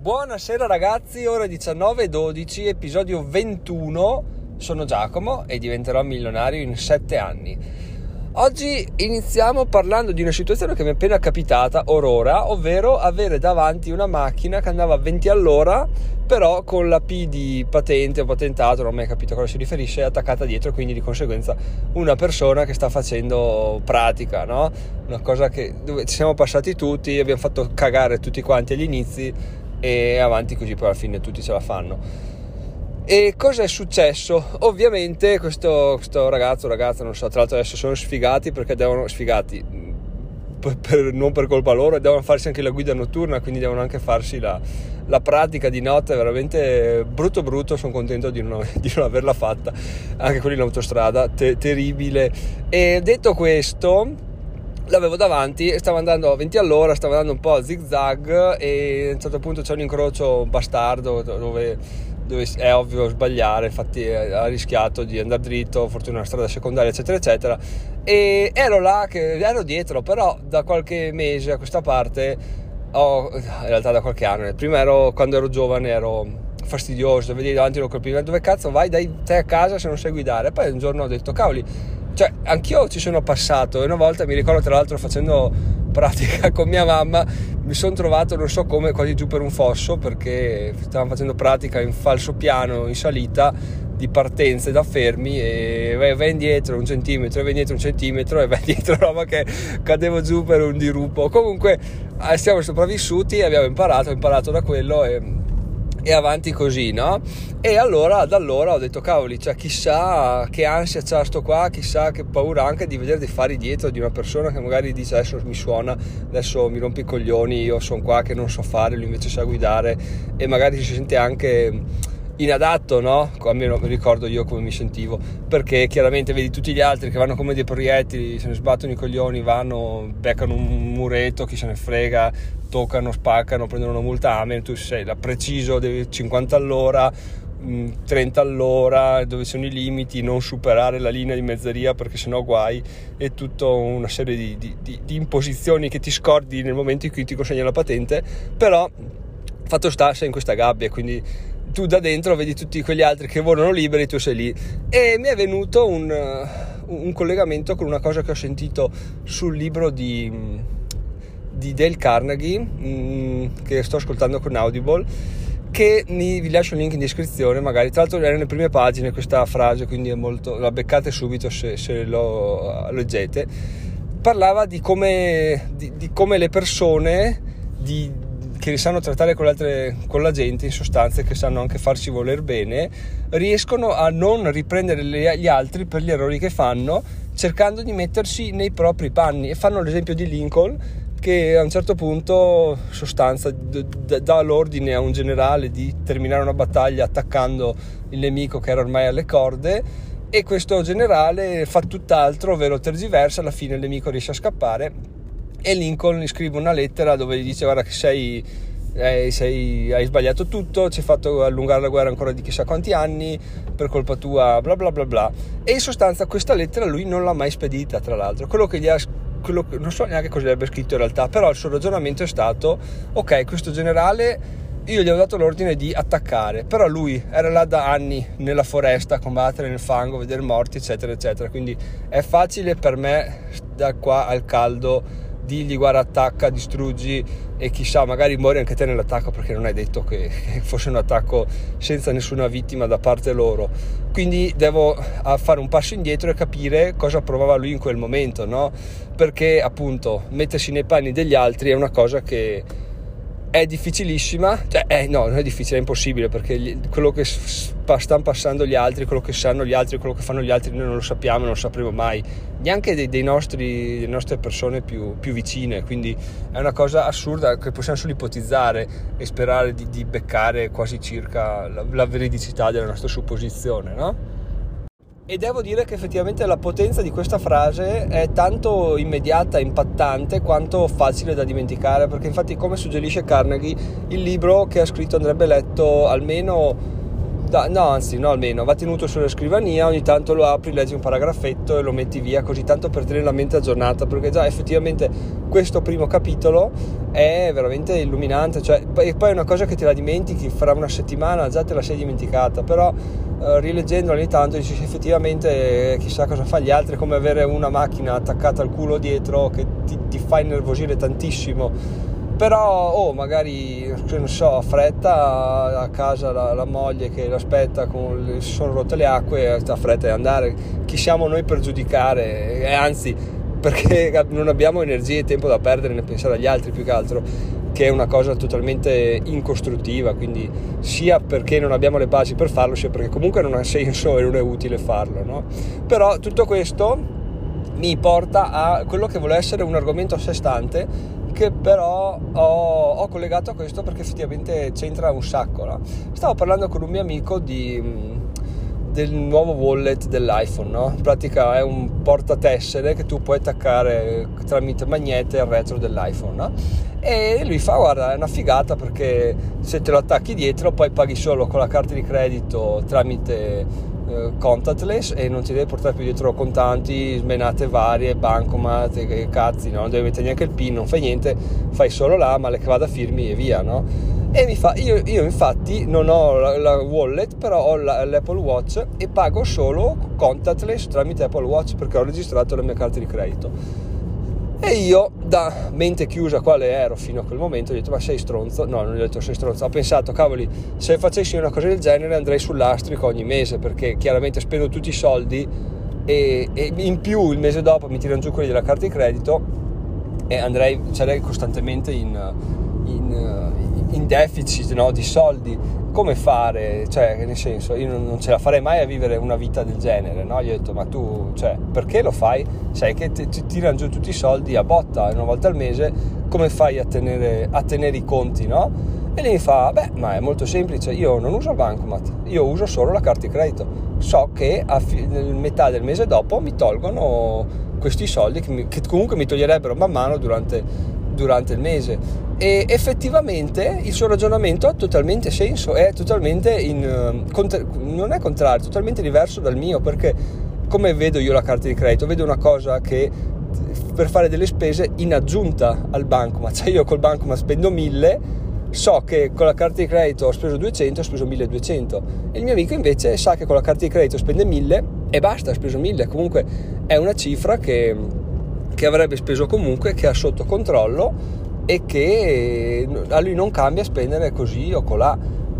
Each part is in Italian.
Buonasera ragazzi, ore 19.12, episodio 21. Sono Giacomo e diventerò milionario in 7 anni. Oggi iniziamo parlando di una situazione che mi è appena capitata orora, ovvero avere davanti una macchina che andava a 20 all'ora, però con la P di patente o patentato, non ho mai capito a cosa si riferisce, attaccata dietro, quindi di conseguenza una persona che sta facendo pratica, no? Una cosa che, dove ci siamo passati tutti, abbiamo fatto cagare tutti quanti agli inizi e avanti così poi alla fine tutti ce la fanno. E cosa è successo? Ovviamente questo, questo ragazzo, ragazza, non so, tra l'altro adesso sono sfigati perché devono, sfigati, per, per, non per colpa loro, devono farsi anche la guida notturna, quindi devono anche farsi la, la pratica di notte, veramente brutto brutto, sono contento di non, di non averla fatta, anche quelli in autostrada, te, terribile. E detto questo, l'avevo davanti e stavo andando a 20 all'ora, stavo andando un po' a zig zag e a un certo punto c'è un incrocio bastardo dove dove è ovvio sbagliare, infatti ha rischiato di andare dritto, fortuna una strada secondaria, eccetera, eccetera. E ero là, che ero dietro, però da qualche mese a questa parte, ho, in realtà da qualche anno, prima ero, quando ero giovane ero fastidioso, vedevi davanti lo colpiva, dove cazzo vai, dai, stai a casa se non sai guidare. Poi un giorno ho detto, cavoli, cioè anch'io ci sono passato e una volta mi ricordo tra l'altro facendo pratica con mia mamma mi sono trovato non so come quasi giù per un fosso perché stavamo facendo pratica in falso piano in salita di partenze da fermi e vai, vai indietro un centimetro e vai indietro un centimetro e vai indietro roba che cadevo giù per un dirupo. Comunque eh, siamo sopravvissuti e abbiamo imparato ho imparato da quello e e avanti così, no? E allora da allora ho detto cavoli, cioè chissà che ansia c'ha sto qua, chissà che paura anche di vedere dei fari dietro di una persona che magari dice adesso mi suona, adesso mi rompi i coglioni, io sono qua che non so fare, lui invece sa guidare e magari si sente anche inadatto, no? Almeno ricordo io come mi sentivo, perché chiaramente vedi tutti gli altri che vanno come dei proiettili, se ne sbattono i coglioni, vanno, beccano un muretto, chi se ne frega, toccano, spaccano, prendono una multa, amen, tu sei la preciso, devi 50 all'ora, 30 mm, all'ora, dove sono i limiti, non superare la linea di mezzeria perché sennò guai, è tutta una serie di, di, di, di imposizioni che ti scordi nel momento in cui ti consegna la patente, però fatto sta sei in questa gabbia, quindi tu da dentro vedi tutti quegli altri che volano liberi, tu sei lì. E mi è venuto un, un collegamento con una cosa che ho sentito sul libro di, di Dale Carnegie, mm, che sto ascoltando con Audible, che mi, vi lascio il link in descrizione, magari. Tra l'altro era nelle prime pagine questa frase, quindi è molto, la beccate subito se, se lo leggete. Parlava di come, di, di come le persone... Di, che sanno trattare con, altre, con la gente in sostanza, che sanno anche farsi voler bene, riescono a non riprendere gli altri per gli errori che fanno, cercando di mettersi nei propri panni. E fanno l'esempio di Lincoln, che a un certo punto, sostanza, dà l'ordine a un generale di terminare una battaglia attaccando il nemico che era ormai alle corde. E questo generale fa tutt'altro, ovvero tergiversa, alla fine il nemico riesce a scappare e Lincoln gli scrive una lettera dove gli dice guarda che sei, eh, sei, hai sbagliato tutto, ci hai fatto allungare la guerra ancora di chissà quanti anni, per colpa tua bla bla bla bla. E in sostanza questa lettera lui non l'ha mai spedita tra l'altro, quello che gli ha quello, non so neanche cosa gli abbia scritto in realtà, però il suo ragionamento è stato ok, questo generale io gli ho dato l'ordine di attaccare, però lui era là da anni nella foresta a combattere nel fango, vedere morti, eccetera, eccetera. Quindi è facile per me da qua al caldo digli guarda attacca, distruggi e chissà magari muori anche te nell'attacco perché non è detto che fosse un attacco senza nessuna vittima da parte loro quindi devo fare un passo indietro e capire cosa provava lui in quel momento no? perché appunto mettersi nei panni degli altri è una cosa che è difficilissima, cioè eh, no, non è difficile, è impossibile perché gli, quello che stanno passando gli altri, quello che sanno gli altri, quello che fanno gli altri noi non lo sappiamo, non lo sapremo mai, neanche dei, dei nostri, delle nostre persone più, più, vicine, quindi è una cosa assurda che possiamo solo ipotizzare e sperare di, di beccare quasi circa la, la veridicità della nostra supposizione, no? E devo dire che effettivamente la potenza di questa frase è tanto immediata, impattante, quanto facile da dimenticare, perché infatti come suggerisce Carnegie, il libro che ha scritto andrebbe letto almeno Da, no, anzi, no, almeno va tenuto sulla scrivania, ogni tanto lo apri, leggi un paragrafetto e lo metti via, così tanto per tenere la mente aggiornata, perché già effettivamente questo primo capitolo è veramente illuminante, cioè, e poi è una cosa che te la dimentichi, fra una settimana già te la sei dimenticata, però eh, rileggendolo ogni tanto dici effettivamente chissà cosa fa gli altri, come avere una macchina attaccata al culo dietro che ti, ti fa innervosire tantissimo però oh, magari non so a fretta a casa la, la moglie che l'aspetta con, si sono rotte le acque ha fretta di andare. Chi siamo noi per giudicare? E anzi perché non abbiamo energie e tempo da perdere nel pensare agli altri più che altro che è una cosa totalmente incostruttiva. Quindi sia perché non abbiamo le basi per farlo sia perché comunque non ha senso e non è utile farlo no? però tutto questo mi porta a quello che vuole essere un argomento a sé stante che però ho, ho, collegato a questo perché effettivamente c'entra un sacco. No? Stavo parlando con un mio amico di, mm, del nuovo wallet dell'iPhone, no? in pratica è un portatessere che tu puoi attaccare tramite magnete al retro dell'iPhone. No? E lui fa: Guarda, è una figata perché se te lo attacchi dietro, poi paghi solo con la carta di credito tramite contactless e non ti devi portare più dietro contanti, smenate varie, bancomat e cazzi, no? non devi mettere neanche il PIN, non fai niente, fai solo là, ma le che vada firmi e via, no? E mi fa, io, io infatti non ho la, la wallet, però ho la, l'Apple Watch e pago solo contactless tramite Apple Watch perché ho registrato le mie carte di credito e io, da mente chiusa quale ero fino a quel momento, ho detto: Ma sei stronzo? No, non gli ho detto sei stronzo. Ho pensato, cavoli, se facessi una cosa del genere andrei sull'astrico ogni mese perché chiaramente spendo tutti i soldi e, e in più il mese dopo mi tirano giù quelli della carta di credito e andrei, sarei costantemente in, in, in deficit no? di soldi come fare, cioè nel senso io non, ce la farei mai a vivere una vita del genere, no? Gli ho detto ma tu, cioè perché lo fai? Sai che ti, ti tirano giù tutti i soldi a botta una volta al mese, come fai a tenere, a tenere i conti, no? E lei mi fa, beh ma è molto semplice, io non uso il bancomat, io uso solo la carta di credito, so che a fi- metà del mese dopo mi tolgono questi soldi che, mi, che comunque mi toglierebbero man mano durante, durante il mese e effettivamente il suo ragionamento ha totalmente senso, è totalmente in, eh, non è contrario, è totalmente diverso dal mio perché come vedo io la carta di credito, vedo una cosa che per fare delle spese in aggiunta al bancomat, cioè io col bancomat spendo 1000, so che con la carta di credito ho speso 200, ho speso 1200 e il mio amico invece sa che con la carta di credito spende 1000 e basta, ha speso 1000, comunque è una cifra che, che avrebbe speso comunque, che ha sotto controllo e che a lui non cambia spendere così o colà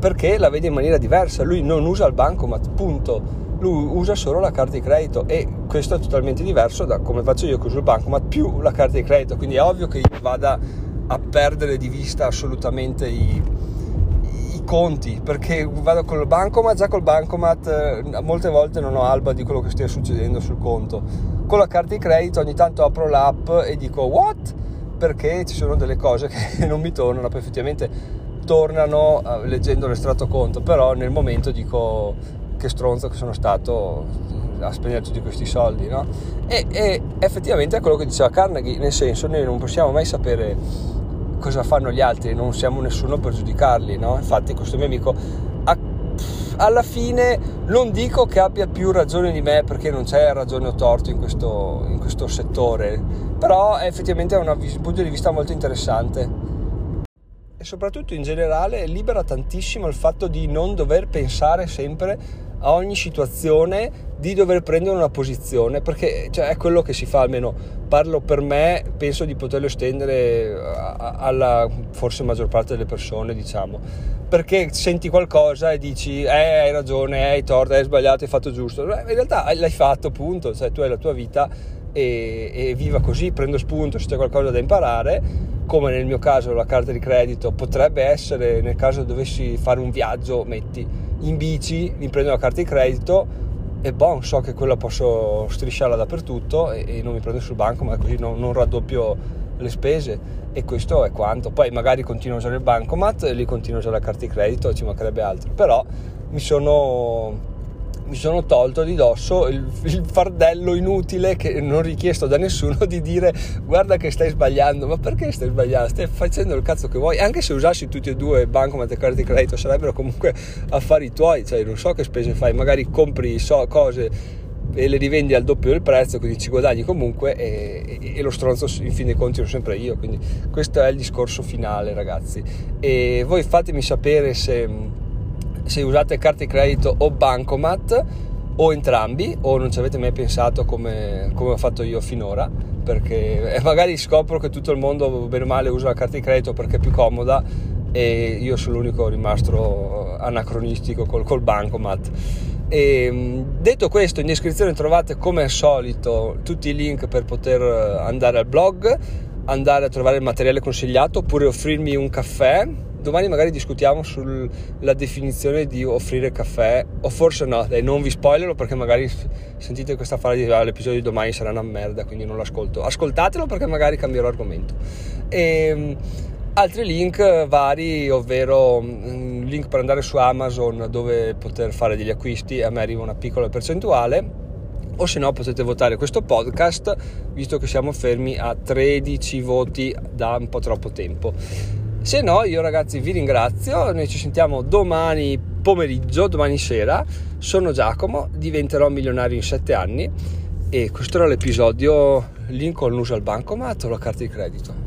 perché la vede in maniera diversa. Lui non usa il bancomat punto. Lui usa solo la carta di credito e questo è totalmente diverso da come faccio io che uso il bancomat più la carta di credito. Quindi è ovvio che io vada a perdere di vista assolutamente i, i conti perché vado col bancomat già col bancomat eh, molte volte non ho alba di quello che stia succedendo sul conto. Con la carta di credito ogni tanto apro l'app e dico what? Perché ci sono delle cose che non mi tornano, poi effettivamente tornano uh, leggendo l'estratto conto, però nel momento dico che stronzo che sono stato a spendere tutti questi soldi, no? E, e effettivamente è quello che diceva Carnegie, nel senso noi non possiamo mai sapere cosa fanno gli altri, non siamo nessuno per giudicarli, no? Infatti questo mio amico alla fine non dico che abbia più ragione di me perché non c'è ragione o torto in questo, in questo settore, però effettivamente è un punto di vista molto interessante. E soprattutto in generale libera tantissimo il fatto di non dover pensare sempre a ogni situazione di dover prendere una posizione perché cioè, è quello che si fa almeno parlo per me penso di poterlo estendere alla forse maggior parte delle persone diciamo. Perché senti qualcosa e dici eh hai ragione hai torto hai sbagliato hai fatto giusto. In realtà l'hai fatto punto. Cioè tu hai la tua vita e, e viva così prendo spunto se c'è qualcosa da imparare come nel mio caso la carta di credito potrebbe essere nel caso dovessi fare un viaggio metti in bici mi prendo la carta di credito e bon, so che quella posso strisciarla dappertutto e, e non mi prendo sul banco, ma così non, non, raddoppio le spese e questo è quanto. Poi magari continuo a usare il bancomat e lì continuo a usare la carta di credito, ci mancherebbe altro, però mi sono mi sono tolto di dosso il, il, fardello inutile che non richiesto da nessuno di dire guarda che stai sbagliando, ma perché stai sbagliando? Stai facendo il cazzo che vuoi, anche se usassi tutti e due bancomat e carte di credito sarebbero comunque affari tuoi, cioè non so che spese fai, magari compri so, cose e le rivendi al doppio del prezzo, quindi ci guadagni comunque e, e, e, lo stronzo in fin dei conti sono sempre io, quindi questo è il discorso finale ragazzi. E voi fatemi sapere se, se usate carte di credito o bancomat o entrambi o non ci avete mai pensato come, come ho fatto io finora perché magari scopro che tutto il mondo bene o male usa la carta di credito perché è più comoda e io sono l'unico rimasto anacronistico col, col bancomat e, ehm, detto questo, in descrizione trovate come al solito tutti i link per poter eh, andare al blog, andare a trovare il materiale consigliato oppure offrirmi un caffè. Domani magari discutiamo sulla definizione di offrire caffè, o forse no, dai, non vi spoilerò perché magari sentite questa frase ah, l'episodio di domani sarà una merda, quindi non l'ascolto. Ascoltatelo perché magari cambierò argomento. E, ehm, altri link vari, ovvero mm, link per andare su Amazon dove poter fare degli acquisti, a me arriva una piccola percentuale, o se no potete votare questo podcast, visto che siamo fermi a 13 voti da un po' troppo tempo. Se no, io ragazzi vi ringrazio, noi ci sentiamo domani pomeriggio, domani sera. Sono Giacomo, diventerò milionario in 7 anni e questo era l'episodio Lincoln usa il bancomat o la carta di credito.